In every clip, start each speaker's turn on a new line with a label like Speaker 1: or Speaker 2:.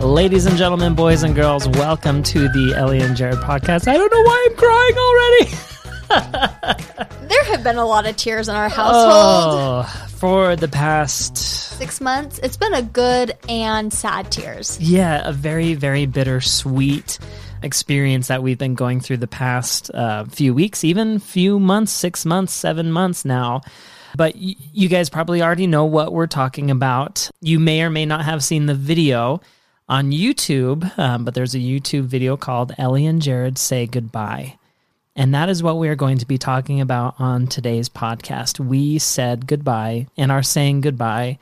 Speaker 1: Ladies and gentlemen, boys and girls, welcome to the Ellie and Jared podcast. I don't know why I'm crying already.
Speaker 2: There have been a lot of tears in our household.
Speaker 1: Oh, for the past,
Speaker 2: Six months. It's been a good and sad tears.
Speaker 1: yeah, a very, very bittersweet experience that we've been going through the past uh, few weeks, even few months, six months, seven months now. But y- you guys probably already know what we're talking about. You may or may not have seen the video on YouTube, um, but there's a YouTube video called Ellie and Jared Say Goodbye. And that is what we are going to be talking about on today's podcast. We said goodbye and are saying goodbye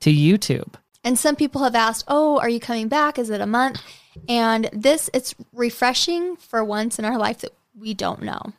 Speaker 1: to YouTube.
Speaker 2: And some people have asked, "Oh, are you coming back? Is it a month?" And this it's refreshing for once in our life that we don't know.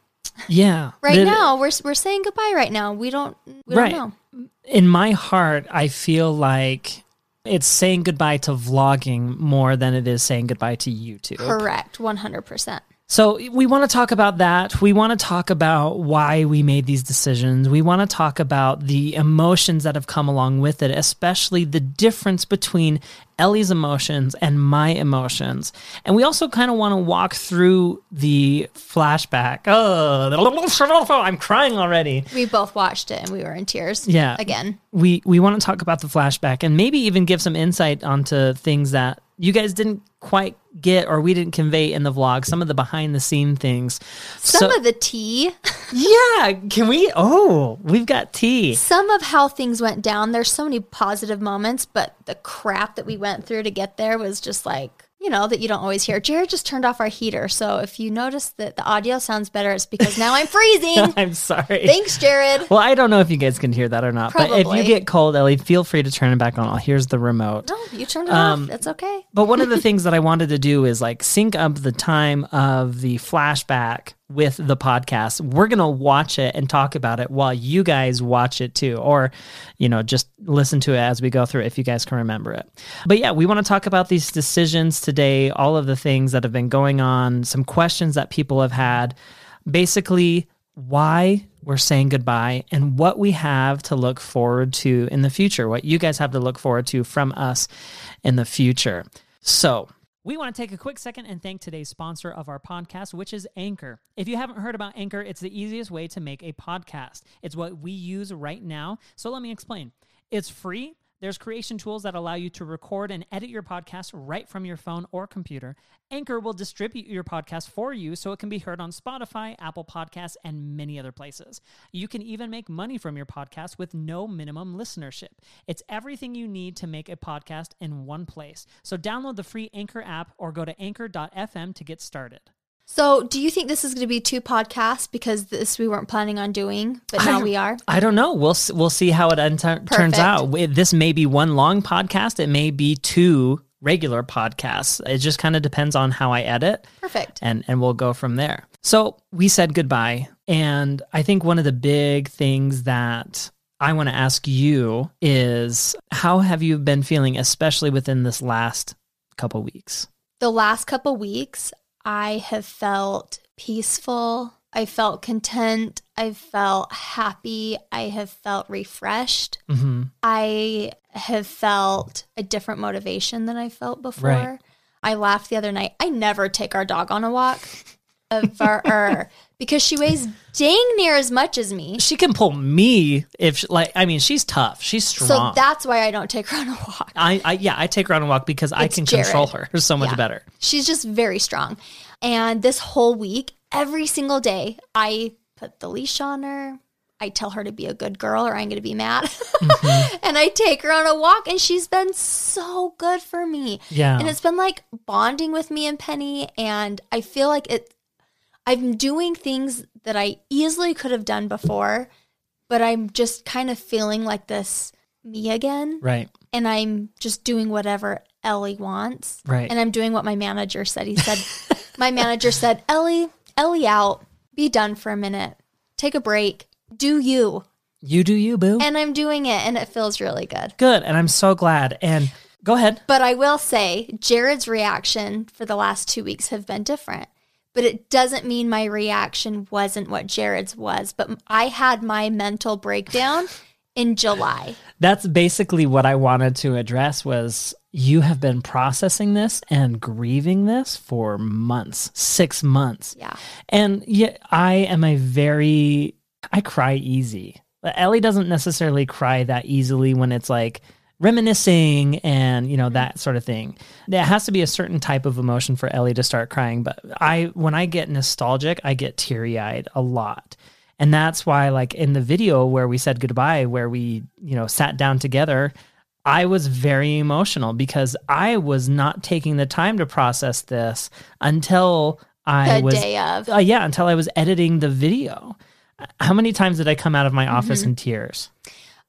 Speaker 1: Yeah.
Speaker 2: Right
Speaker 1: The-
Speaker 2: now, we're we're saying goodbye right now. We don't we
Speaker 1: Right.
Speaker 2: don't know.
Speaker 1: in my heart, I feel like it's saying goodbye to vlogging more than it is saying goodbye to YouTube.
Speaker 2: Correct. 100%.
Speaker 1: So we want to talk about that. We want to talk about why we made these decisions. We want to talk about the emotions that have come along with it, especially the difference between Ellie's emotions and my emotions. And we also kind of want to walk through the flashback. Oh, I'm crying already.
Speaker 2: We both watched it and we were in tears.
Speaker 1: Yeah.
Speaker 2: Again.
Speaker 1: we we want to talk about the flashback and maybe even give some insight onto things that you guys didn't quite get or we didn't convey in the vlog some of the behind the scene things.
Speaker 2: Some
Speaker 1: So-
Speaker 2: of the tea,
Speaker 1: yeah can we? Oh we've got tea.
Speaker 2: Some of how things went down. There's so many positive moments, but the crap that we went through to get there was just like, you know, that you don't always hear. Jared just turned off our heater. So if you notice that the audio sounds better, it's because now I'm freezing.
Speaker 1: i'm sorry
Speaker 2: Thanks, Jared.
Speaker 1: well i don't know if you guys can hear that or not but if you get cold ellie feel free to turn it back on here's the remote
Speaker 2: No, you turned it
Speaker 1: Um,
Speaker 2: off. It's okay.
Speaker 1: But one of the things that I wanted to do is like sync up the time of the flashback with the podcast. We're going to watch it and talk about it while you guys watch it too, or, you know, just listen to it as we go through it if you guys can remember it. But yeah, we want to talk about these decisions today, all of the things that have been going on, some questions that people have had. Basically, why we're saying goodbye and what we have to look forward to in the future, what you guys have to look forward to from us in the future. So, we want to take a quick second and thank today's sponsor of our podcast, which is Anchor. If you haven't heard about Anchor, it's the easiest way to make a podcast. It's what we use right now. So, let me explain. It's free. There's creation tools that allow you to record and edit your podcast right from your phone or computer. Anchor will distribute your podcast for you so it can be heard on Spotify, Apple Podcasts, and many other places. You can even make money from your podcast with no minimum listenership. It's everything you need to make a podcast in one place. So download the free Anchor app or go to anchor.fm to get started.
Speaker 2: So, do you think this is going to be two podcasts because this we weren't planning on doing, but now
Speaker 1: I-
Speaker 2: we are?
Speaker 1: I don't know. We'll we'll see how it turns out. This may be one long podcast. It may be two regular podcasts. It just kind of depends on how I edit.
Speaker 2: Perfect.
Speaker 1: and and we'll go from there. So we said goodbye, and I think one of the big things that I want to ask you is how have you been feeling, especially within this last couple weeks?
Speaker 2: The last couple weeks, I have felt peaceful. I felt content. I felt happy. I have felt refreshed.
Speaker 1: hmm
Speaker 2: I have felt a different motivation than I felt before.
Speaker 1: Right.
Speaker 2: I laughed the other night. I never take our dog on a walk ever, er, because she weighs dang near as much as me.
Speaker 1: She can pull me if she, like I mean she's tough, she's strong.
Speaker 2: So that's why I don't take her on a walk.
Speaker 1: I, I yeah I take her on a walk because I can
Speaker 2: Jared.
Speaker 1: control her so much
Speaker 2: Yeah.
Speaker 1: better.
Speaker 2: She's just very strong. And this whole week, every single day, I put the leash on her. I tell her to be a good girl or I'm going to be mad.
Speaker 1: Mm-hmm.
Speaker 2: and I take her on a walk and she's been so good for me.
Speaker 1: Yeah.
Speaker 2: And it's been like bonding with me and Penny and I feel like it I'm doing things that I easily could have done before, but I'm just kind of feeling like this me again
Speaker 1: Right.
Speaker 2: and I'm just doing whatever Ellie wants.
Speaker 1: Right.
Speaker 2: And I'm doing what my manager said. He said, My manager said, Ellie, Ellie out. Be done for a minute. Take a break. Do you.
Speaker 1: You do you, boo.
Speaker 2: And I'm doing it and it feels really good.
Speaker 1: Good, and I'm so glad. And go ahead.
Speaker 2: But I will say, Jared's reaction for the last two weeks have been different. But it doesn't mean my reaction wasn't what Jared's was. But I had my mental breakdown in July.
Speaker 1: That's basically what I wanted to address was you have been processing this and grieving this for months, 6 months.
Speaker 2: Yeah.
Speaker 1: And yeah, I am a very I cry easy. Ellie doesn't necessarily cry that easily when it's like reminiscing and you know that sort of thing. There has to be a certain type of emotion for Ellie to start crying, but I when I get nostalgic, I get teary-eyed a lot. And that's why like in the video where we said goodbye where we, you know, sat down together, I was very emotional because I was not taking the time to process this until I
Speaker 2: The
Speaker 1: was
Speaker 2: day of.
Speaker 1: uh, yeah, until I was editing the video. How many times did I come out of my office in tears?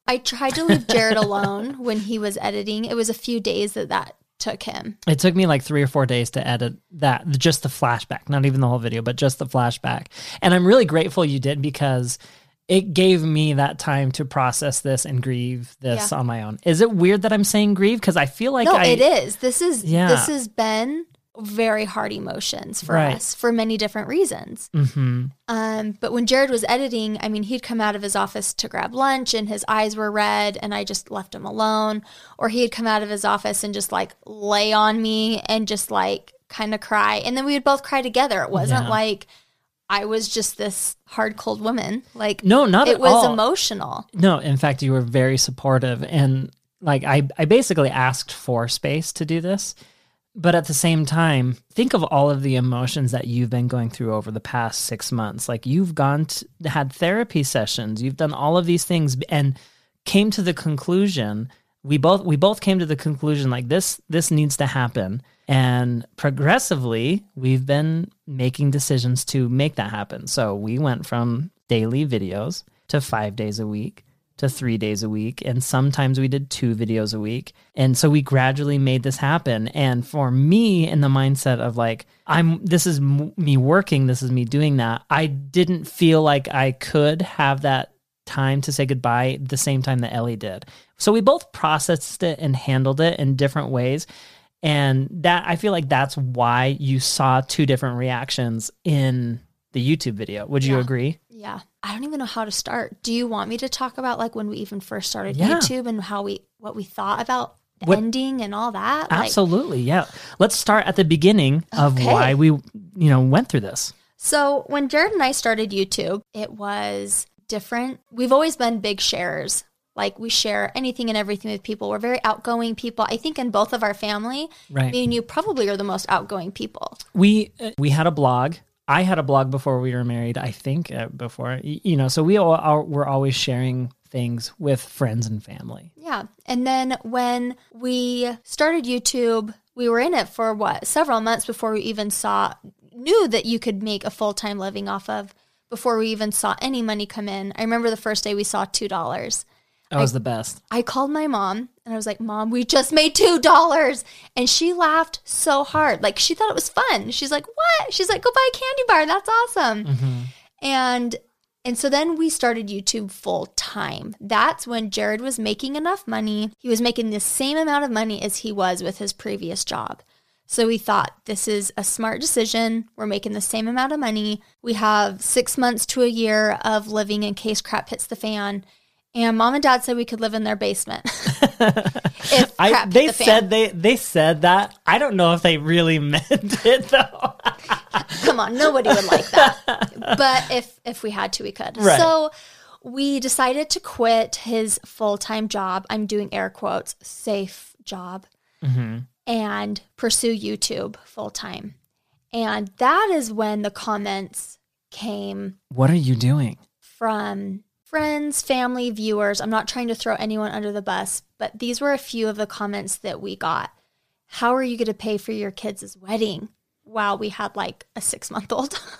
Speaker 2: I tried to leave Jared alone when he was editing. It was a few days that that took him.
Speaker 1: It took me like three or four days to edit that, just the flashback, not even the whole video, but just the flashback. And I'm really grateful you did because it gave me that time to process this and grieve this
Speaker 2: Yeah.
Speaker 1: on my own. Is it weird that I'm saying grieve? Because I feel like
Speaker 2: no,
Speaker 1: I,
Speaker 2: it is. This is
Speaker 1: Yeah.
Speaker 2: this has been very hard emotions for
Speaker 1: Right.
Speaker 2: us for many different reasons.
Speaker 1: hmm
Speaker 2: Um, but when Jared was editing, I mean, he'd come out of his office to grab lunch and his eyes were red and I just left him alone. Or he'd come out of his office and just like lay on me and just like kind of cry. And then we would both cry together. It wasn't
Speaker 1: Yeah.
Speaker 2: like I was just this hard, cold woman. Like,
Speaker 1: No, not
Speaker 2: it was
Speaker 1: all.
Speaker 2: emotional.
Speaker 1: No, in fact, you were very supportive. And like, I, I basically asked for space to do this. But at the same time, think of all of the emotions that you've been going through over the past six months. Like, you've gone to, had therapy sessions, you've done all of these things, and came to the conclusion. We both we both came to the conclusion like this this needs to happen. And progressively, we've been making decisions to make that happen. So we went from daily videos to five days a week to three days a week. And sometimes we did two videos a week. And so we gradually made this happen. And for me, in the mindset of like, I'm, this is m- me working, this is me doing that, I didn't feel like I could have that time to say goodbye the same time that Ellie did. So we both processed it and handled it in different ways. And that I feel like that's why you saw two different reactions in the YouTube video. Would you
Speaker 2: Yeah.
Speaker 1: agree?
Speaker 2: Yeah. I don't even know how to start. Do you want me to talk about like when we even first started
Speaker 1: Yeah.
Speaker 2: YouTube and how we, what we thought about
Speaker 1: What-
Speaker 2: ending and all that? Like,
Speaker 1: Absolutely. Yeah. Let's start at the beginning of
Speaker 2: Okay.
Speaker 1: why we, you know, went through this.
Speaker 2: So when Jared and I started YouTube, it was different. We've always been big sharers. Like we share anything and everything with people. We're very outgoing people. I think in both of our family,
Speaker 1: Right.
Speaker 2: me and you probably are the most outgoing people.
Speaker 1: We uh, we had a blog. I had a blog before we were married. I think uh, before you know. So we all are, were always sharing things with friends and family.
Speaker 2: Yeah. And then when we started YouTube, we were in it for what, several months before we even saw, knew that you could make a full time living off of before we even saw any money come in. I remember the first day we saw $2.
Speaker 1: That was the best.
Speaker 2: I called my mom and I was like, Mom, we just made $2. And she laughed so hard. Like she thought it was fun. She's like, What? She's like, Go buy a candy bar. That's awesome.
Speaker 1: Mm-hmm.
Speaker 2: And and so then we started YouTube full time. That's when Jared was making enough money. He was making the same amount of money as he was with his previous job. So we thought this is a smart decision. We're making the same amount of money. We have six months to a year of living in case crap hits the fan. And mom and dad said we could live in their basement. if
Speaker 1: I they
Speaker 2: the
Speaker 1: said they they said that. I don't know if they really meant it though.
Speaker 2: Come on, nobody would like that. but if if we had to, we could.
Speaker 1: Right.
Speaker 2: So we decided to quit his full time job. I'm doing air quotes, safe job,
Speaker 1: Mm-hmm.
Speaker 2: and pursue YouTube full time. And that is when the comments came
Speaker 1: what are you doing?
Speaker 2: from friends, family, viewers. I'm not trying to throw anyone under the bus, but these were a few of the comments that we got. How are you going to pay for your kids' wedding? Wow, we had like a six month old.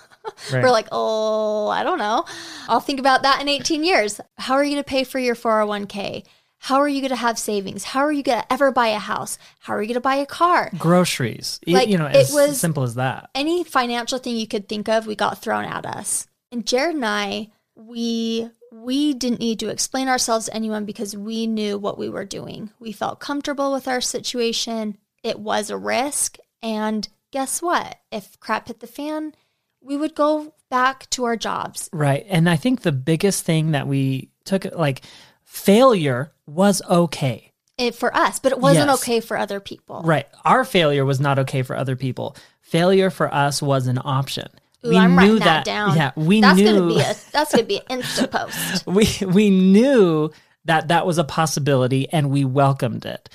Speaker 1: Right.
Speaker 2: We're like, oh, I don't know. I'll think about that in 18 years. How are you going to pay for your 401k? How are you going to have savings? How are you going to ever buy a house? How are you going to buy a car?
Speaker 1: Groceries.
Speaker 2: Like,
Speaker 1: you know,
Speaker 2: it
Speaker 1: as
Speaker 2: was-
Speaker 1: simple as that.
Speaker 2: any financial thing you could think of, we got thrown at us. And Jared and I, we we didn't need to explain ourselves to anyone because we knew what we were doing. We felt comfortable with our situation. It was a risk, and guess what? If crap hit the fan, we would go back to our jobs.
Speaker 1: Right. And I think the biggest thing that we took, like, failure was okay.
Speaker 2: It, for us, but it wasn't
Speaker 1: Yes.
Speaker 2: okay for other people.
Speaker 1: Right. Our failure was not okay for other people. Failure for us was an option.
Speaker 2: Ooh, I'm writing that, down.
Speaker 1: Yeah, we
Speaker 2: that's
Speaker 1: knew
Speaker 2: gonna be a that's gonna be an Insta post.
Speaker 1: we we knew that that was a possibility and we welcomed it.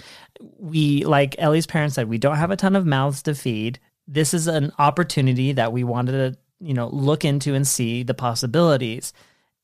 Speaker 1: We like Ellie's parents said we don't have a ton of mouths to feed. This is an opportunity that we wanted to, you know, look into and see the possibilities.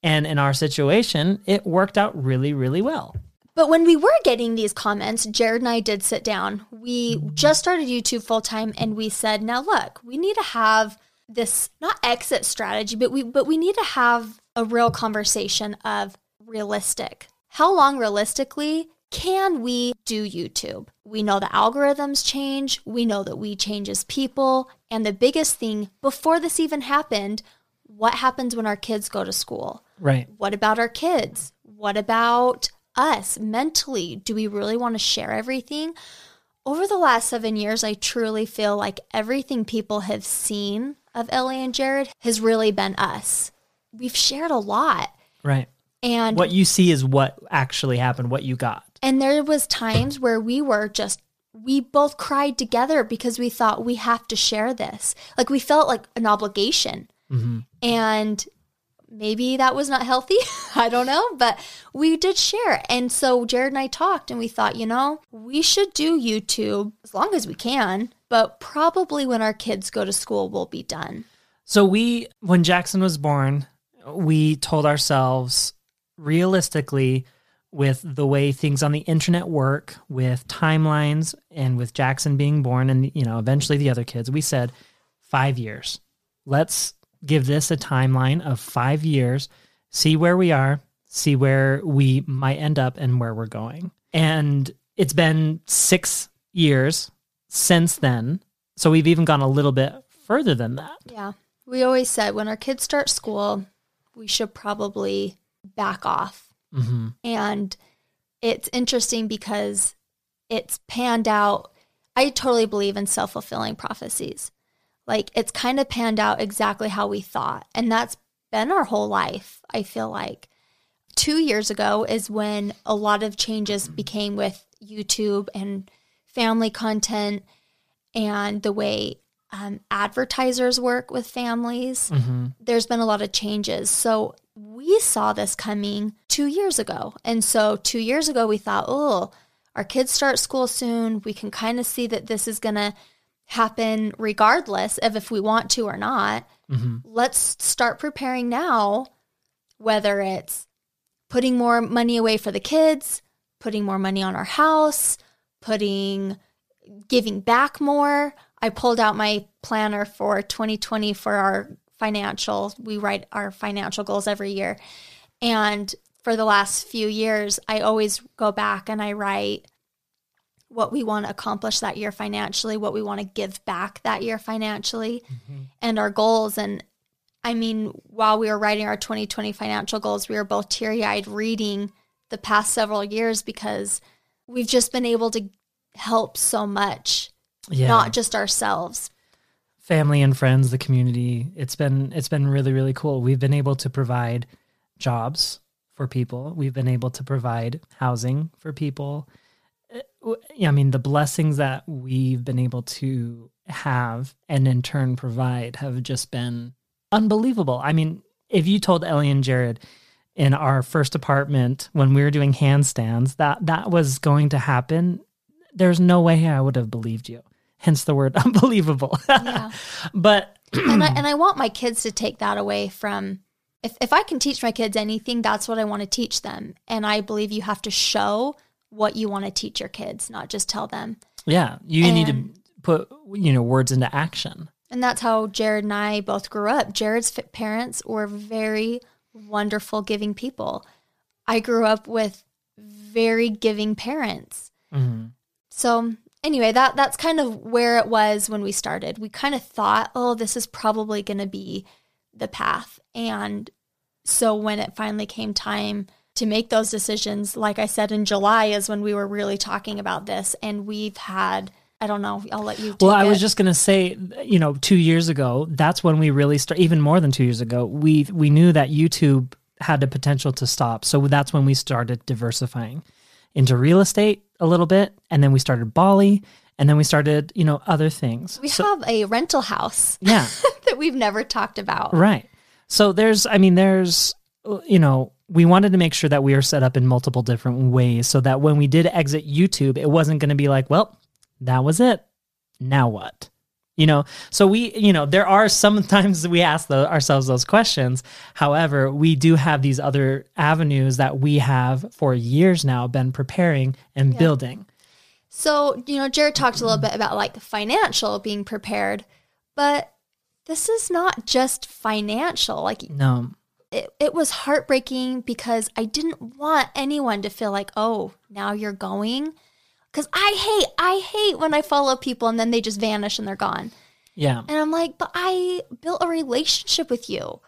Speaker 1: And in our situation, it worked out really really well.
Speaker 2: But when we were getting these comments, Jared and I did sit down. We just started YouTube full time and we said, now look, we need to have this not exit strategy, but we but we need to have a real conversation of realistic. How long realistically can we do YouTube? We know the algorithms change, we know that we change as people, and the biggest thing before this even happened, what happens when our kids go to school?
Speaker 1: Right.
Speaker 2: What about our kids? What about us mentally? Do we really want to share everything? Over the last seven years, I truly feel like everything people have seen of Ellie and Jared has really been us. We've shared a lot.
Speaker 1: Right.
Speaker 2: And
Speaker 1: What you see is what actually happened, what you got.
Speaker 2: and there was times where we were just we both cried together because we thought we have to share this. Like we felt like an obligation. Mm-hmm. And maybe that was not healthy. I don't know, but we did share. And so Jared and I talked and we thought, you know, we should do YouTube as long as we can, but probably when our kids go to school we'll be done.
Speaker 1: So we, when Jackson was born, we told ourselves realistically with the way things on the internet work, with timelines and with Jackson being born and, you know, eventually the other kids, we said five years. Let's give this a timeline of five years, see where we are, see where we might end up and where we're going. And it's been six years since then. So we've even gone a little bit further than that.
Speaker 2: Yeah. We always said when our kids start school, we should probably back off.
Speaker 1: hmm
Speaker 2: And it's interesting because it's panned out. I totally believe in self fulfilling prophecies. Like it's kind of panned out exactly how we thought. And that's been our whole life, I feel like. Two years ago is when a lot of changes became with YouTube and family content and the way um, advertisers work with families
Speaker 1: hmm
Speaker 2: there's been a lot of changes. So we saw this coming two years ago. And so two years ago, we thought, oh, our kids start school soon. We can kind of see that this is going to happen regardless of if we want to or not.
Speaker 1: hmm
Speaker 2: Let's start preparing now, whether it's putting more money away for the kids, putting more money on our house, putting giving back more. I pulled out my planner for 2020 for our financial. We write our financial goals every year. And for the last few years, I always go back and I write what we want to accomplish that year financially, what we want to give back that year financially, mm-hmm. and our goals. And I mean, while we were writing our 2020 financial goals, we were both teary eyed reading the past several years because we've just been able to help so much,
Speaker 1: Yeah.
Speaker 2: not just ourselves.
Speaker 1: Family and friends, the community. It's been it's been really really cool. We've been able to provide jobs for people. We've been able to provide housing for people. Uh, I mean, the blessings that we've been able to have and in turn provide have just been unbelievable. I mean, if you told Ellie and Jared in our first apartment when we were doing handstands that that was going to happen, there's no way I would have believed you. Hence the word unbelievable.
Speaker 2: Yeah.
Speaker 1: but
Speaker 2: and I and I want my kids to take that away from if if I can teach my kids anything, that's what I want to teach them. And I believe you have to show what you want to teach your kids, not just tell them.
Speaker 1: yeah, you need to put you know words into action.
Speaker 2: And that's how Jared and I both grew up. Jared's parents were very wonderful, giving people. I grew up with very giving parents.
Speaker 1: Mhm.
Speaker 2: So anyway, that that's kind of where it was when we started. We kind of thought, oh, this is probably going to be the path. And so when it finally came time to make those decisions, like I said in July is when we were really talking about this and we've had I don't know, I'll let you
Speaker 1: Well, I
Speaker 2: it.
Speaker 1: was just gonna say, you know, two years ago, that's when we really start. Even more than two years ago, we we knew that YouTube had the potential to stop. So that's when we started diversifying into real estate a little bit. And then we started Bali. And then we started, you know, other things.
Speaker 2: We
Speaker 1: So-
Speaker 2: have a rental house
Speaker 1: yeah.
Speaker 2: that we've never talked about.
Speaker 1: Right. So there's, I mean, there's, you know, we wanted to make sure that we are set up in multiple different ways so that when we did exit YouTube, it wasn't going to be like, well, that was it. Now what? You know, so we, you know, there are sometimes we ask the, ourselves those questions. However, we do have these other avenues that we have for years now been preparing and building.
Speaker 2: So, you know, Jared talked a little bit about like financial being prepared, but this is not just financial. Like
Speaker 1: No,
Speaker 2: it, it was heartbreaking because I didn't want anyone to feel like, oh, now you're going. Because I hate, I hate when I follow people and then they just vanish and they're gone.
Speaker 1: yeah,
Speaker 2: And I'm like, but I built a relationship with you.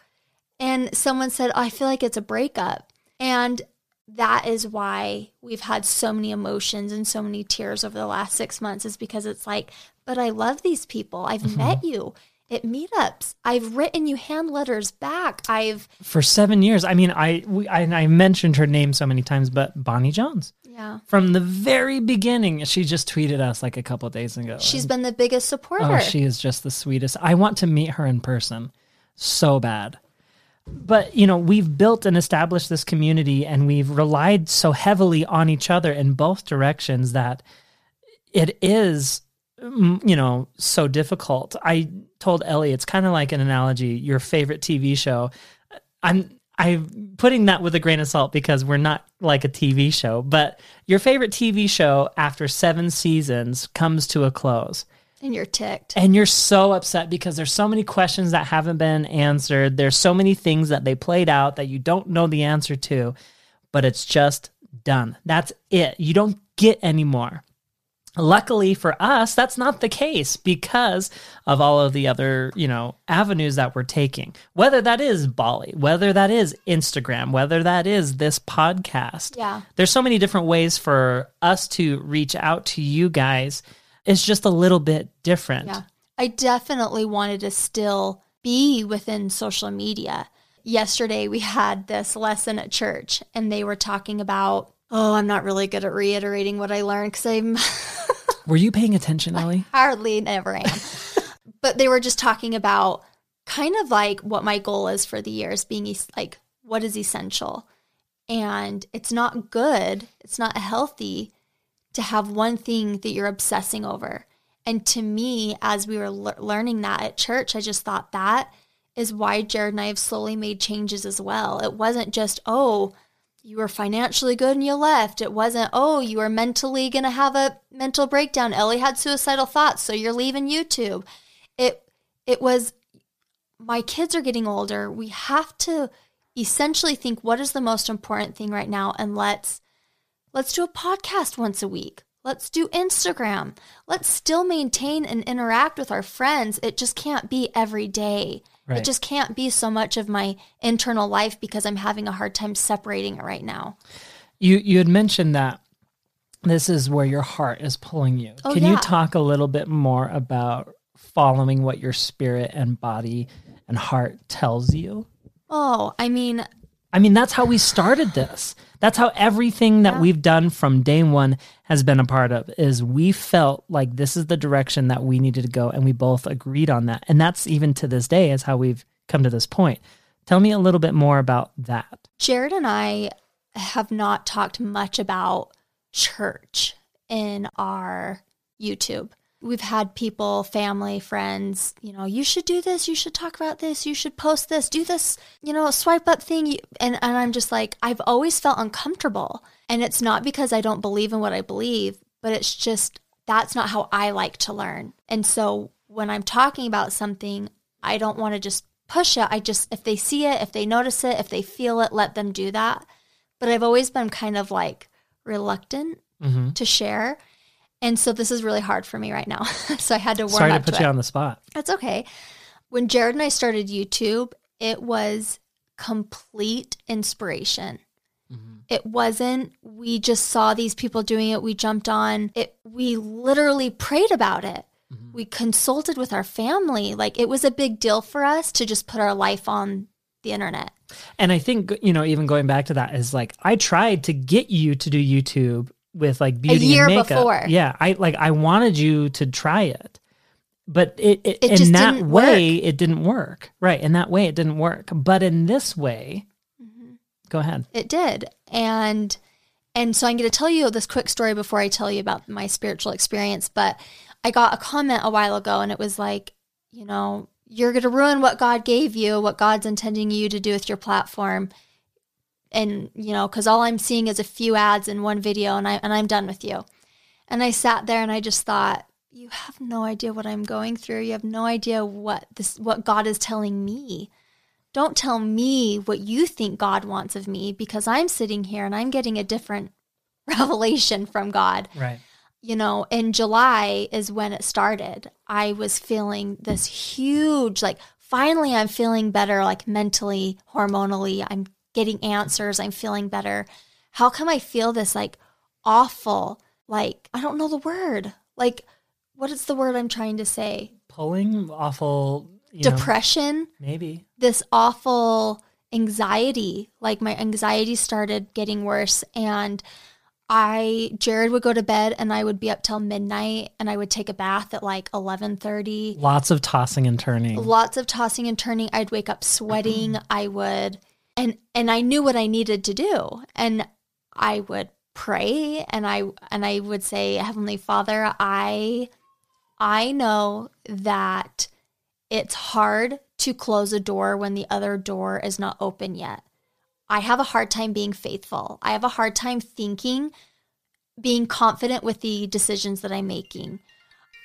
Speaker 2: And someone said, oh, I feel like it's a breakup. And that is why we've had so many emotions and so many tears over the last six months, is because it's like, but I love these people. I've mm-hmm. met you at meetups. I've written you hand letters back. I've,
Speaker 1: for seven years. I mean, I, we, I, I mentioned her name so many times, but Bonnie Jones.
Speaker 2: Yeah.
Speaker 1: from the very beginning. She just tweeted us like a couple days ago.
Speaker 2: She's been the biggest supporter.
Speaker 1: oh, she is just the sweetest. I want to meet her in person so bad. But, you know, we've built and established this community and we've relied so heavily on each other in both directions that it is, mm, you know, so difficult. I told Ellie, it's kind of like an analogy, your favorite TV show. I'm I'm putting that with a grain of salt because we're not like a TV show, but your favorite TV show after 7 seasons comes to a close
Speaker 2: and you're ticked.
Speaker 1: and you're so upset because there's so many questions that haven't been answered. There's so many things that they played out that you don't know the answer to, but it's just done. That's it. You don't get any more. Luckily for us, that's not the case because of all of the other, you know, avenues that we're taking. Whether that is Bali, whether that is Instagram, whether that is this podcast.
Speaker 2: Yeah.
Speaker 1: There's so many different ways for us to reach out to you guys. It's just a little bit different.
Speaker 2: Yeah. I definitely wanted to still be within social media. Yesterday, we had this lesson at church, and they were talking about, oh, I'm not really good at reiterating what I learned because I'm
Speaker 1: Were you paying attention, Ellie?
Speaker 2: hardly never am. but they were just talking about kind of like what my goal is for the year is being like, what is essential? And it's not good, it's not healthy to have one thing that you're obsessing over. And to me, as we were le- learning that at church, I just thought that is why Jared and I have slowly made changes as well. It wasn't just, oh, you were financially good and you left. It wasn't, oh, you were mentally going to have a mental breakdown. Ellie had suicidal thoughts, so you're leaving YouTube. It it was my kids are getting older. We have to essentially think what is the most important thing right now and let's let's do a podcast once a week. Let's do Instagram. Let's still maintain and interact with our friends. It just can't be every day.
Speaker 1: Right.
Speaker 2: It just can't be so much of my internal life because I'm having a hard time separating it right now.
Speaker 1: You you had mentioned that this is where your heart is pulling you.
Speaker 2: Oh,
Speaker 1: Can you talk a little bit more about following what your spirit and body and heart tells you?
Speaker 2: Oh, I mean,
Speaker 1: I mean, that's how we started this. That's how everything that we've done from day one has been a part of is we felt like this is the direction that we needed to go and we both agreed on that. And that's even to this day is how we've come to this point. Tell me a little bit more about that.
Speaker 2: Jared and I have not talked much about church in our YouTube. We've had people, family, friends, you know, you should do this, you should talk about this, you should post this, do this, you know, swipe up thing. And, and I'm just like, I've always felt uncomfortable. And it's not because I don't believe in what I believe, but it's just that's not how I like to learn. And so when I'm talking about something, I don't want to just push it. I just, if they see it, if they notice it, if they feel it, let them do that. But I've always been kind of like reluctant
Speaker 1: Mm-hmm.
Speaker 2: to share. And so this is really hard for me right now. so I had to warm
Speaker 1: Sorry to put
Speaker 2: to
Speaker 1: you
Speaker 2: it.
Speaker 1: on the spot.
Speaker 2: That's okay. When Jared and I started YouTube, it was complete inspiration. Mm-hmm. It wasn't we just saw these people doing it, we jumped on. It we literally prayed about it. Mm-hmm. We consulted with our family. Like it was a big deal for us to just put our life on the internet.
Speaker 1: And I think, you know, even going back to that is like, I tried to get you to do YouTube with like beauty
Speaker 2: year
Speaker 1: and makeup.
Speaker 2: before.
Speaker 1: Yeah. I like, I wanted you to try it. But it, it,
Speaker 2: It
Speaker 1: in that way, it didn't work. Right. In that way, it didn't work. But in this way,
Speaker 2: Mm-hmm.
Speaker 1: go ahead.
Speaker 2: It did. And and so I'm going to tell you this quick story before I tell you about my spiritual experience, but I got a comment a while ago and it was like, you know, you're going to ruin what God gave you, what God's intending you to do with your platform. And, you know, cuz all I'm seeing is a few ads in one video and I and I'm done with you. And I sat there and I just thought, you have no idea what I'm going through. You have no idea what this what God is telling me don't tell me what you think God wants of me because I'm sitting here and I'm getting a different revelation from God.
Speaker 1: Right.
Speaker 2: You know, in July is when it started. I was feeling this huge, like, finally, I'm feeling better, like mentally, hormonally. I'm getting answers. I'm feeling better. How come I feel this, like, awful, like, I don't know the word. Like, what is the word I'm trying to say?
Speaker 1: Pulling awful, you know,
Speaker 2: Depression
Speaker 1: maybe.
Speaker 2: this awful anxiety. Like my anxiety started getting worse and I Jared would go to bed and I would be up till midnight and I would take a bath at like 11:30.
Speaker 1: Lots of tossing and turning.
Speaker 2: Lots of tossing and turning. I'd wake up sweating. I would and and I knew what I needed to do. And I would pray and I and I would say, "Heavenly Father, I I know that it's hard to close a door when the other door is not open yet. I have a hard time being faithful. I have a hard time thinking, being confident with the decisions that I'm making.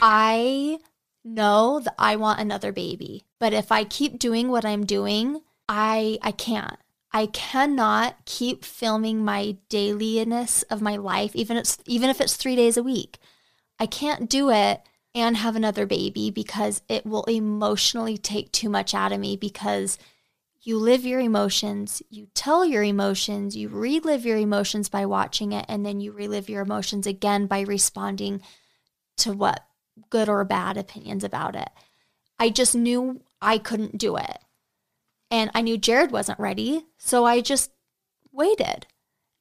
Speaker 2: I know that I want another baby, but if I keep doing what I'm doing, I I can't. I cannot keep filming my dailiness of my life, even if even if it's three days a week. I can't do it and have another baby because it will emotionally take too much out of me because you live your emotions, you tell your emotions, you relive your emotions by watching it, and then you relive your emotions again by responding to what good or bad opinions about it. I just knew I couldn't do it. And I knew Jared wasn't ready. So I just waited.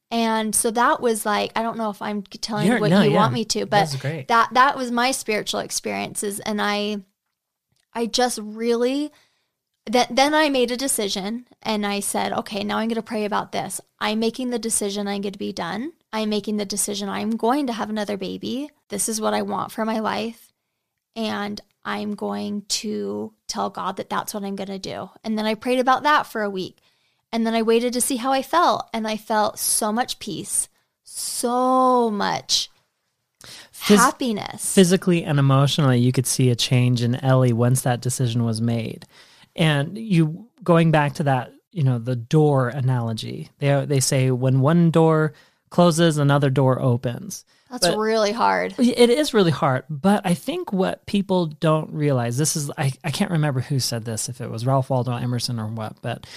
Speaker 2: And so that was like, I don't know if I'm telling
Speaker 1: You're-
Speaker 2: you what
Speaker 1: no,
Speaker 2: you
Speaker 1: yeah.
Speaker 2: want me to, but that that was my spiritual experiences and i i just really that then i made a decision and i said okay now i'm going to pray about this i'm making the decision i'm going to be done i'm making the decision i'm going to have another baby this is what i want for my life and i'm going to tell god that that's what i'm going to do and then i prayed about that for a week and then i waited to see how i felt and i felt so much peace so much
Speaker 1: Phys-
Speaker 2: happiness.
Speaker 1: physically and emotionally you could see a change in Ellie once that decision was made. And you going back to that, you know, the door analogy. They they say when one door closes, another door opens.
Speaker 2: That's
Speaker 1: but-
Speaker 2: really hard.
Speaker 1: It is really hard, but I think what people don't realize this is I, I can't remember who said this if it was Ralph Waldo Emerson or what, but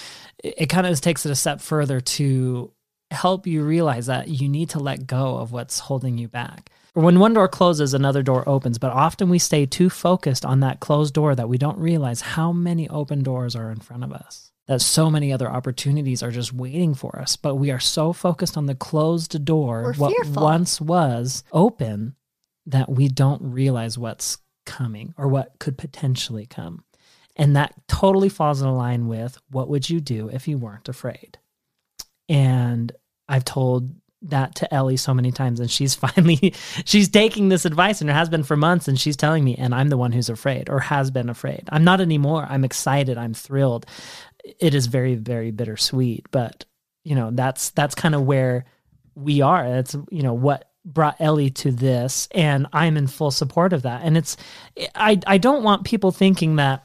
Speaker 1: it, it kind of takes it a step further to help you realize that you need to let go of what's holding you back. When one door closes, another door opens, but often we stay too focused on that closed door that we don't realize how many open doors are in front of us. That so many other opportunities are just waiting for us, but we are so focused on the closed door,
Speaker 2: We're
Speaker 1: what
Speaker 2: fearful.
Speaker 1: once was open, that we don't realize what's coming or what could potentially come. And that totally falls in line with what would you do if you weren't afraid? And I've told that to Ellie so many times and she's finally she's taking this advice and it has been for months and she's telling me and I'm the one who's afraid or has been afraid. I'm not anymore. I'm excited. I'm thrilled. It is very very bittersweet, but you know, that's that's kind of where we are. That's you know what brought Ellie to this and I'm in full support of that. And it's I I don't want people thinking that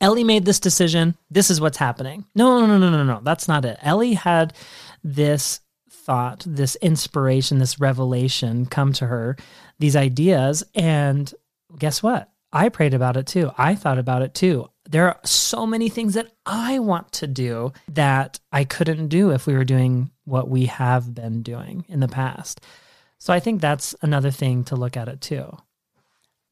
Speaker 1: Ellie made this decision. This is what's happening. No, no, no, no, no, no. That's not it. Ellie had this thought, this inspiration, this revelation come to her, these ideas. And guess what? I prayed about it too. I thought about it too. There are so many things that I want to do that I couldn't do if we were doing what we have been doing in the past. So I think that's another thing to look at it too.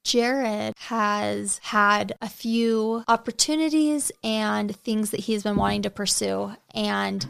Speaker 2: Jared has had a few opportunities and things that he's been wanting to pursue. And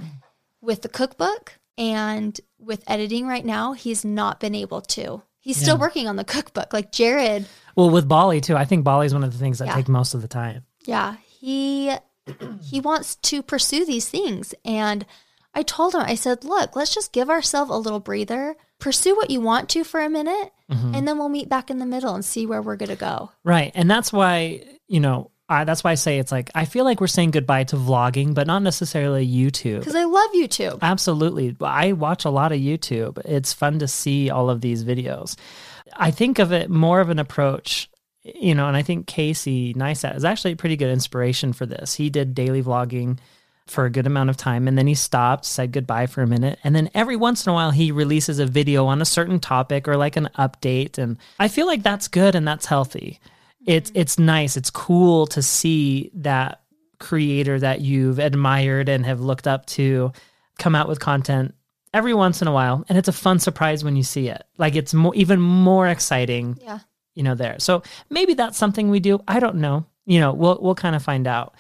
Speaker 2: with the cookbook and with editing right now, he's not been able to. He's still working on the cookbook. Like Jared,
Speaker 1: Well, with Bali too, I think Bali is one of the things that
Speaker 2: Yeah.
Speaker 1: take most of the time.
Speaker 2: yeah, he he wants to pursue these things. And I told him, I said, look, let's just give ourselves a little breather. Pursue what you want to for a minute, mm-hmm. and then we'll meet back in the middle and see where we're gonna go.
Speaker 1: Right. And that's why, you know, I, that's why I say it's like, I feel like we're saying goodbye to vlogging, but not necessarily YouTube.
Speaker 2: Because I love YouTube.
Speaker 1: Absolutely. I watch a lot of YouTube. It's fun to see all of these videos. I think of it more of an approach, you know, and I think Casey Neistat is actually a pretty good inspiration for this. He did daily vlogging for a good amount of time and then he stopped, said goodbye for a minute, and then every once in a while he releases a video on a certain topic or like an update and I feel like that's good and that's healthy. It's it's nice. It's cool to see that creator that you've admired and have looked up to come out with content every once in a while. And it's a fun surprise when you see it. Like it's more even more exciting
Speaker 2: Yeah.
Speaker 1: you know there. So maybe that's something we do. I don't know. You know we'll we'll kind of find out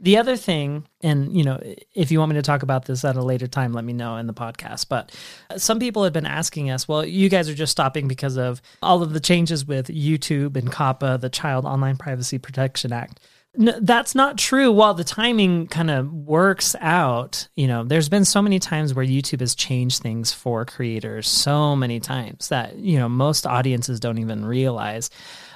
Speaker 1: the other thing and you know if you want me to talk about this at a later time let me know in the podcast but some people have been asking us well you guys are just stopping because of all of the changes with youtube and COPPA the child online privacy protection act no, that's not true. While the timing kind of works out, you know, there's been so many times where YouTube has changed things for creators, so many times that, you know, most audiences don't even realize.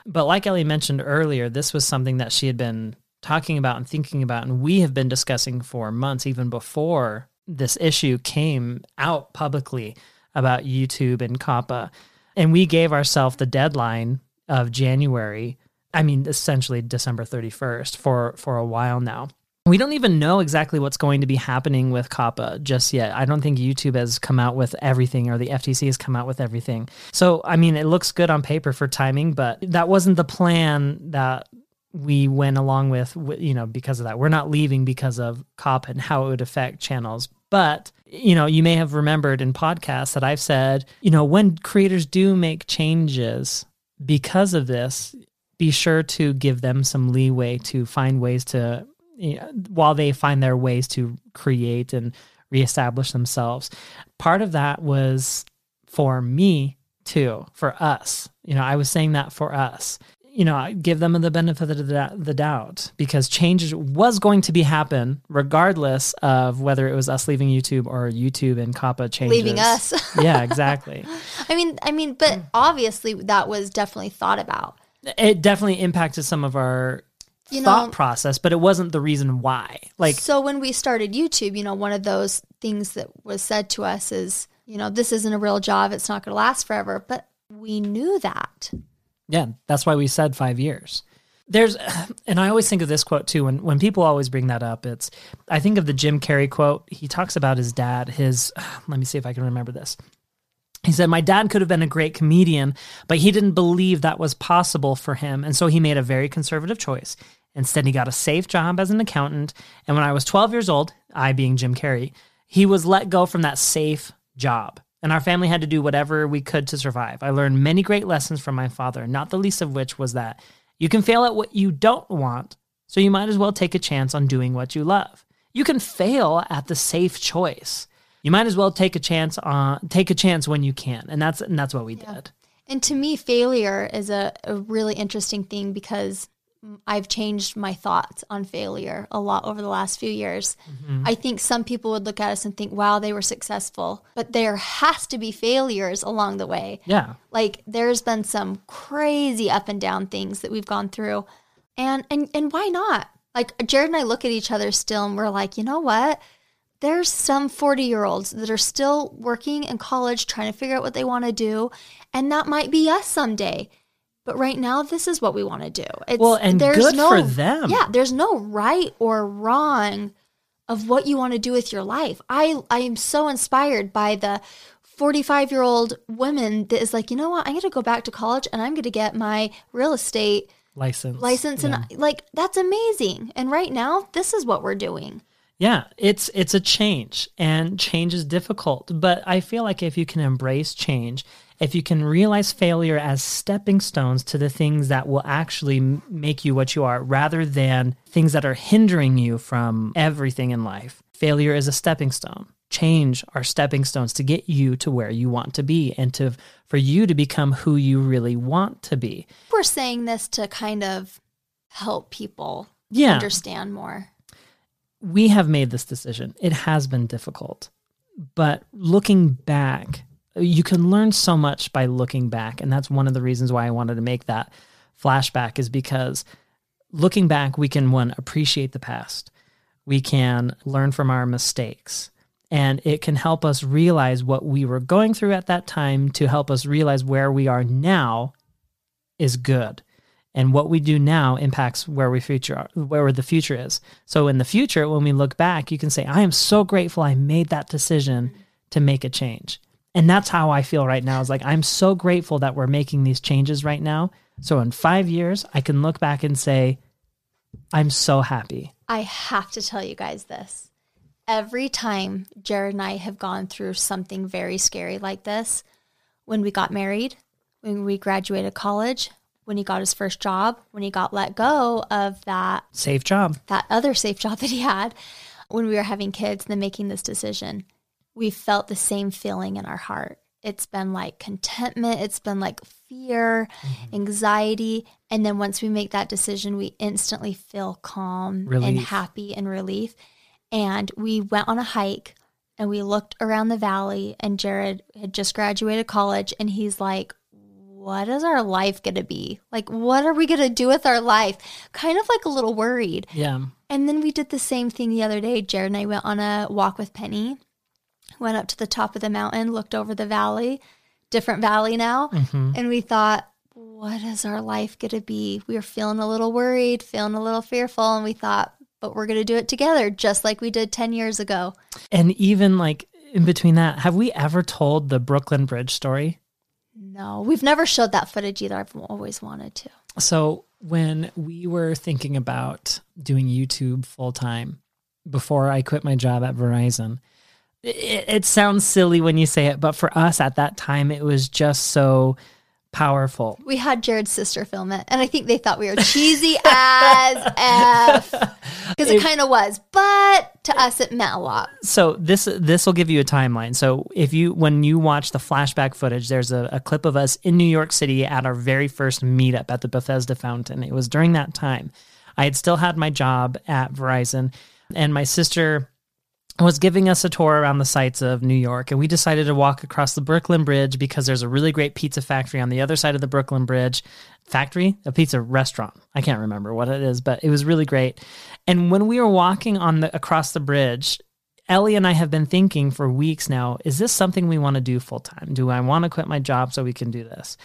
Speaker 1: But like Ellie mentioned earlier, this was something that she had been talking about and thinking about, and we have been discussing for months, even before this issue came out publicly about YouTube and COPPA. And we gave ourselves the deadline of January I mean, essentially December 31st for for a while now. We don't even know exactly what's going to be happening with COPPA just yet. I don't think YouTube has come out with everything or the FTC has come out with everything. So, I mean, it looks good on paper for timing, but that wasn't the plan that we went along with, you know, because of that. We're not leaving because of COP and how it would affect channels. But, you know, you may have remembered in podcasts that I've said, you know, when creators do make changes because of this, be sure to give them some leeway to find ways to you know, while they find their ways to create and reestablish themselves part of that was for me too for us you know i was saying that for us you know give them the benefit of the, the doubt because change was going to be happen regardless of whether it was us leaving youtube or youtube and COPPA changes
Speaker 2: Leaving us.
Speaker 1: yeah exactly
Speaker 2: I mean, I mean, but obviously that was definitely thought about.
Speaker 1: it definitely impacted some of our
Speaker 2: You
Speaker 1: thought process, but it wasn't the reason why. Like,
Speaker 2: so when we started YouTube, you know, one of those things that was said to us is, you know, this isn't a real job. It's not going to last forever. But we knew that.
Speaker 1: Yeah, that's why we said five years. There's, and I always think of this quote too. When when people always bring that up, it's I think of the Jim Carrey quote. He talks about his dad. His let me see if I can remember this. He said, My dad could have been a great comedian, but he didn't believe that was possible for him. And so he made a very conservative choice. Instead, he got a safe job as an accountant. And when I was 12 years old, I being Jim Carrey, he was let go from that safe job. And our family had to do whatever we could to survive. I learned many great lessons from my father, not the least of which was that you can fail at what you don't want, so you might as well take a chance on doing what you love. You can fail at the safe choice you might as well take a chance on take a chance when you can and that's and that's what we did
Speaker 2: And to me, failure is a, a really interesting thing because I've changed my thoughts on failure a lot over the last few years. Mm-hmm. I think some people would look at us and think, wow, they were successful. But there has to be failures along the way.
Speaker 1: yeah
Speaker 2: Like there's been some crazy up and down things that we've gone through. And and and why not? Like Jared and I look at each other still and we're like, you know what? There's some 40 year olds that are still working in college trying to figure out what they want to do. And that might be us someday. But right now, this is what we want to do. It's,
Speaker 1: Well, and there's good for them.
Speaker 2: Yeah, there's no right or wrong of what you want to do with your life. I I am so inspired by the 45 year old woman that is like, you know what? I'm going to go back to college and I'm going to get my real estate
Speaker 1: license
Speaker 2: license.
Speaker 1: yeah.
Speaker 2: And like, that's amazing. And right now, this is what we're doing.
Speaker 1: Yeah, it's it's a change and change is difficult, but I feel like if you can embrace change, if you can realize failure as stepping stones to the things that will actually m- make you what you are rather than things that are hindering you from everything in life. Failure is a stepping stone. Change are stepping stones to get you to where you want to be and to for you to become who you really want to be.
Speaker 2: We're saying this to kind of help people
Speaker 1: Yeah.
Speaker 2: understand more.
Speaker 1: We have made this decision. It has been difficult. But looking back, you can learn so much by looking back. And that's one of the reasons why I wanted to make that flashback, is because looking back, we can, one, appreciate the past. We can learn from our mistakes. And it can help us realize what we were going through at that time to help us realize where we are now is good and what we do now impacts where we future are, where the future is. So in the future, when we look back, you can say, "I am so grateful I made that decision to make a change." And that's how I feel right now. Is like I'm so grateful that we're making these changes right now. So in five years, I can look back and say, "I'm so happy."
Speaker 2: I have to tell you guys this. Every time Jared and I have gone through something very scary like this, when we got married, when we graduated college, when he got his first job, when he got let go of that
Speaker 1: Safe job.
Speaker 2: that other safe job that he had, when we were having kids and then making this decision, we felt the same feeling in our heart. It's been like contentment, it's been like fear, mm-hmm. anxiety. And then once we make that decision, we instantly feel calm and happy and relief. And we went on a hike and we looked around the valley, and Jared had just graduated college, and he's like, what is our life going to be? Like, what are we going to do with our life? Kind of like a little worried.
Speaker 1: Yeah.
Speaker 2: And then we did the same thing the other day. Jared and I went on a walk with Penny, went up to the top of the mountain, looked over the valley, different valley now,
Speaker 1: Mhm.
Speaker 2: and we thought, what is our life going to be? We were feeling a little worried, feeling a little fearful, and we thought, but we're going to do it together, just like we did 10 years ago.
Speaker 1: And even like in between that, have we ever told the Brooklyn Bridge story?
Speaker 2: No, we've never showed that footage either. I've always wanted to.
Speaker 1: So when we were thinking about doing YouTube full time before I quit my job at Verizon, it, it sounds silly when you say it, but for us at that time, it was just so powerful.
Speaker 2: We had Jared's sister film it, and I think they thought we were cheesy as F because it,
Speaker 1: It-
Speaker 2: kind of was, but to us, it meant a lot.
Speaker 1: So this this will give you a timeline. So if you when you watch the flashback footage, there's a, a clip of us in New York City at our very first meetup at the Bethesda Fountain. It was during that time. I had still had my job at Verizon, and my sister was giving us a tour around the sites of New York, and we decided to walk across the Brooklyn Bridge because there's a really great pizza factory on the other side of the Brooklyn Bridge. Factory, a pizza restaurant. I can't remember what it is, but it was really great. And when we were walking on the across the bridge, Ellie and I have been thinking for weeks now, is this something we want to do full time? Do I want to quit my job so we can do this?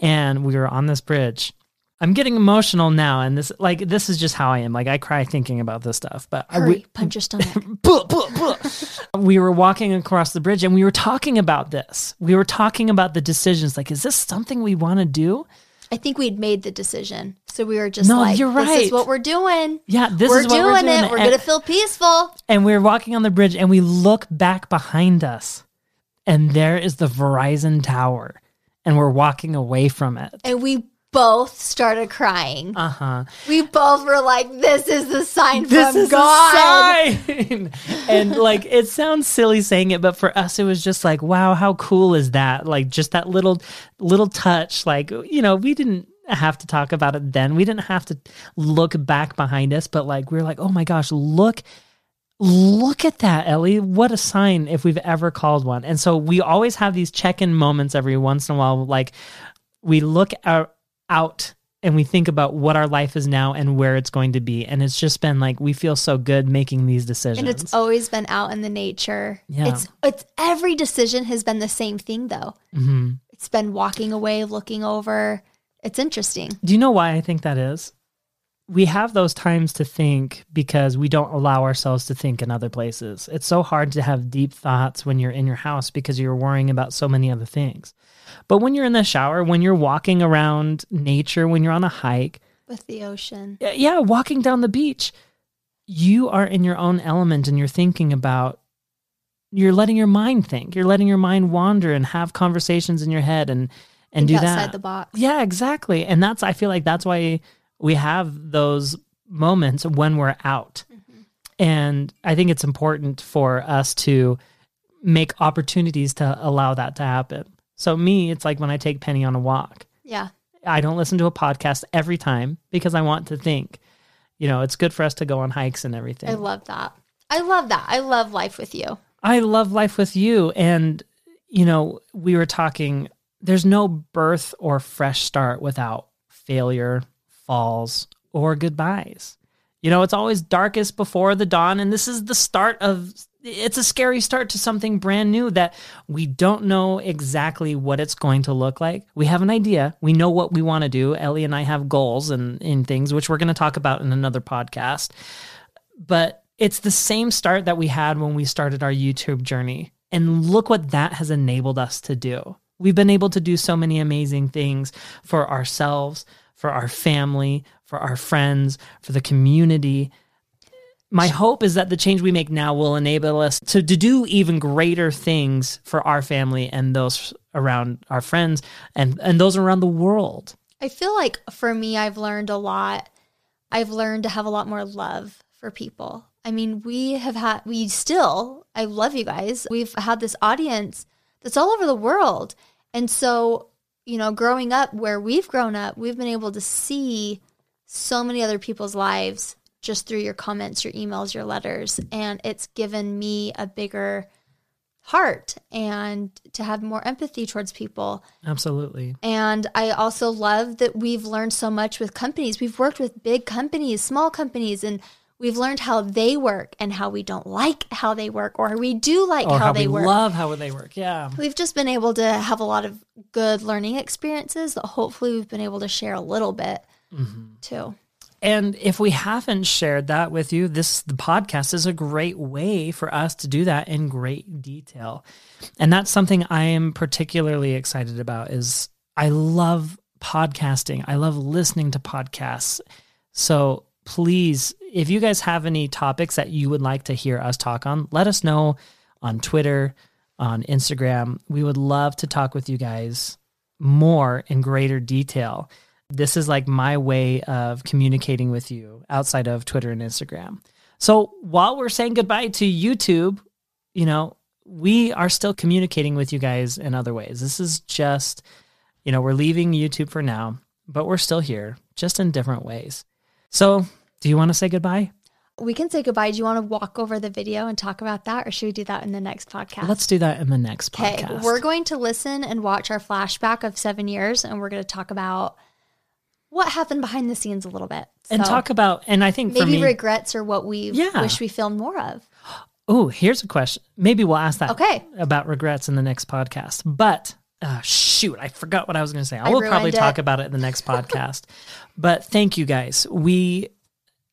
Speaker 1: And we were on this bridge. I'm getting emotional now, and this like this is just how I am. Like I cry thinking about this stuff. But
Speaker 2: Hurry,
Speaker 1: we,
Speaker 2: punch your stomach.
Speaker 1: Buh, buh, buh. we were walking across the bridge and we were talking about this. We were talking about the decisions. Like, is this something we want to do?
Speaker 2: I think we'd made the decision, so we were just
Speaker 1: No,
Speaker 2: like,
Speaker 1: you're right.
Speaker 2: "This
Speaker 1: right.
Speaker 2: is what we're doing.
Speaker 1: Yeah, this
Speaker 2: we're
Speaker 1: is what
Speaker 2: doing
Speaker 1: we're doing.
Speaker 2: it. We're
Speaker 1: and,
Speaker 2: gonna feel peaceful."
Speaker 1: and we're walking on the bridge and we look back behind us, and there is the Verizon Tower, and we're walking away from it.
Speaker 2: And we both started crying.
Speaker 1: Uh huh.
Speaker 2: We both were like, "This is the sign
Speaker 1: This
Speaker 2: from
Speaker 1: is
Speaker 2: God."
Speaker 1: a sign. and like it sounds silly saying it, but for us it was just like, wow, how cool is that? Like just that little little touch. Like, you know, we didn't have to talk about it then. We didn't have to look back behind us, but like we're like, oh my gosh, look Look at that, Ellie. What a sign if we've ever called one. And so we always have these check in moments every once in a while. Like we look out, out and we think about what our life is now and where it's going to be. And it's just been like, we feel so good making these decisions.
Speaker 2: And it's always been out in the nature.
Speaker 1: Yeah.
Speaker 2: It's it's every decision has been the same thing though.
Speaker 1: Mhm.
Speaker 2: It's been walking away, looking over. It's interesting.
Speaker 1: Do you know why I think that is? We have those times to think because we don't allow ourselves to think in other places. It's so hard to have deep thoughts when you're in your house because you're worrying about so many other things. But when you're in the shower, when you're walking around nature, when you're on a hike,
Speaker 2: With the ocean.
Speaker 1: yeah, walking down the beach, you are in your own element and you're thinking about you're letting your mind think. You're letting your mind wander and have conversations in your head and and
Speaker 2: Think
Speaker 1: do
Speaker 2: outside
Speaker 1: that.
Speaker 2: the box.
Speaker 1: Yeah, exactly. And that's I feel like that's why we have those moments when we're out. Mm-hmm. And I think it's important for us to make opportunities to allow that to happen. So me, it's like when I take Penny on a walk.
Speaker 2: Yeah.
Speaker 1: I don't listen to a podcast every time because I want to think. You know, it's good for us to go on hikes and everything.
Speaker 2: I love that. I love that. I love life with you.
Speaker 1: I love life with you. And, you know, we were talking, there's no birth or fresh start without failure, falls, or goodbyes. You know, it's always darkest before the dawn. And this is the start of, it's a scary start to something brand new that we don't know exactly what it's going to look like. We have an idea. We know what we want to do. Ellie and I have goals and, and things, which we're going to talk about in another podcast but it's the same start that we had when we started our YouTube journey. And look what that has enabled us to do. We've been able to do so many amazing things for ourselves, for our family, for our friends, for the community. My hope is that the change we make now will enable us to, to do even greater things for our family and those around our friends and, and those around the world.
Speaker 2: I feel like for me, I've learned a lot. I've learned to have a lot more love for people. I mean, we have had, we still, I love you guys. We've had this audience that's all over the world. And so, you know, growing up where we've grown up, we've been able to see so many other people's lives just through your comments, your emails, your letters. And it's given me a bigger heart and to have more empathy towards people.
Speaker 1: Absolutely.
Speaker 2: And I also love that we've learned so much with companies. We've worked with big companies, small companies, and we've learned how they work and how we don't like how they work or we do like how,
Speaker 1: how,
Speaker 2: they
Speaker 1: we
Speaker 2: work.
Speaker 1: love how they work. Yeah.
Speaker 2: we've just been able to have a lot of good learning experiences that hopefully we've been able to share a little bit
Speaker 1: Mm-hmm.
Speaker 2: too.
Speaker 1: And if we haven't shared that with you, this the podcast is a great way for us to do that in great detail. And that's something I am particularly excited about is I love podcasting. I love listening to podcasts. So please, if you guys have any topics that you would like to hear us talk on, let us know on Twitter, on Instagram. We would love to talk with you guys more in greater detail this is like my way of communicating with you outside of Twitter and Instagram. So while we're saying goodbye to YouTube, you know, we are still communicating with you guys in other ways. This is just, you know, we're leaving YouTube for now, but we're still here, just in different ways. So, do you want to say goodbye?
Speaker 2: We can say goodbye. Do you want to walk over the video and talk about that, or should we do that in the next podcast?
Speaker 1: Let's do that in the next podcast.
Speaker 2: Okay, we're going to listen and watch our flashback of seven years, and we're going to talk about what happened behind the scenes a little bit.
Speaker 1: and talk about, and I think for
Speaker 2: maybe
Speaker 1: me,
Speaker 2: regrets or what we
Speaker 1: Yeah.
Speaker 2: wish we filmed more of.
Speaker 1: Oh, here's a question. Maybe we'll ask that
Speaker 2: Okay.
Speaker 1: about regrets in the next podcast. But uh, shoot, I forgot what I was going to say. I,
Speaker 2: I
Speaker 1: will probably
Speaker 2: ruined
Speaker 1: talk about it in the next podcast. but thank you guys. We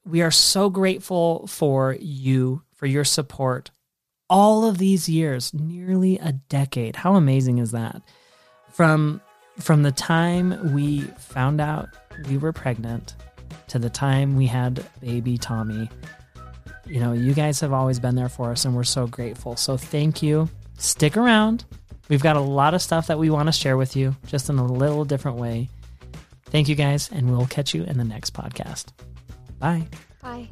Speaker 1: we are so grateful for you for your support all of these years, nearly a decade. How amazing is that? From from the time we found out we were pregnant to the time we had baby Tommy, you know, you guys have always been there for us and we're so grateful. So thank you. Stick around. We've got a lot of stuff that we want to share with you, just in a little different way. Thank you guys, and we'll catch you in the next podcast. Bye.
Speaker 2: Bye.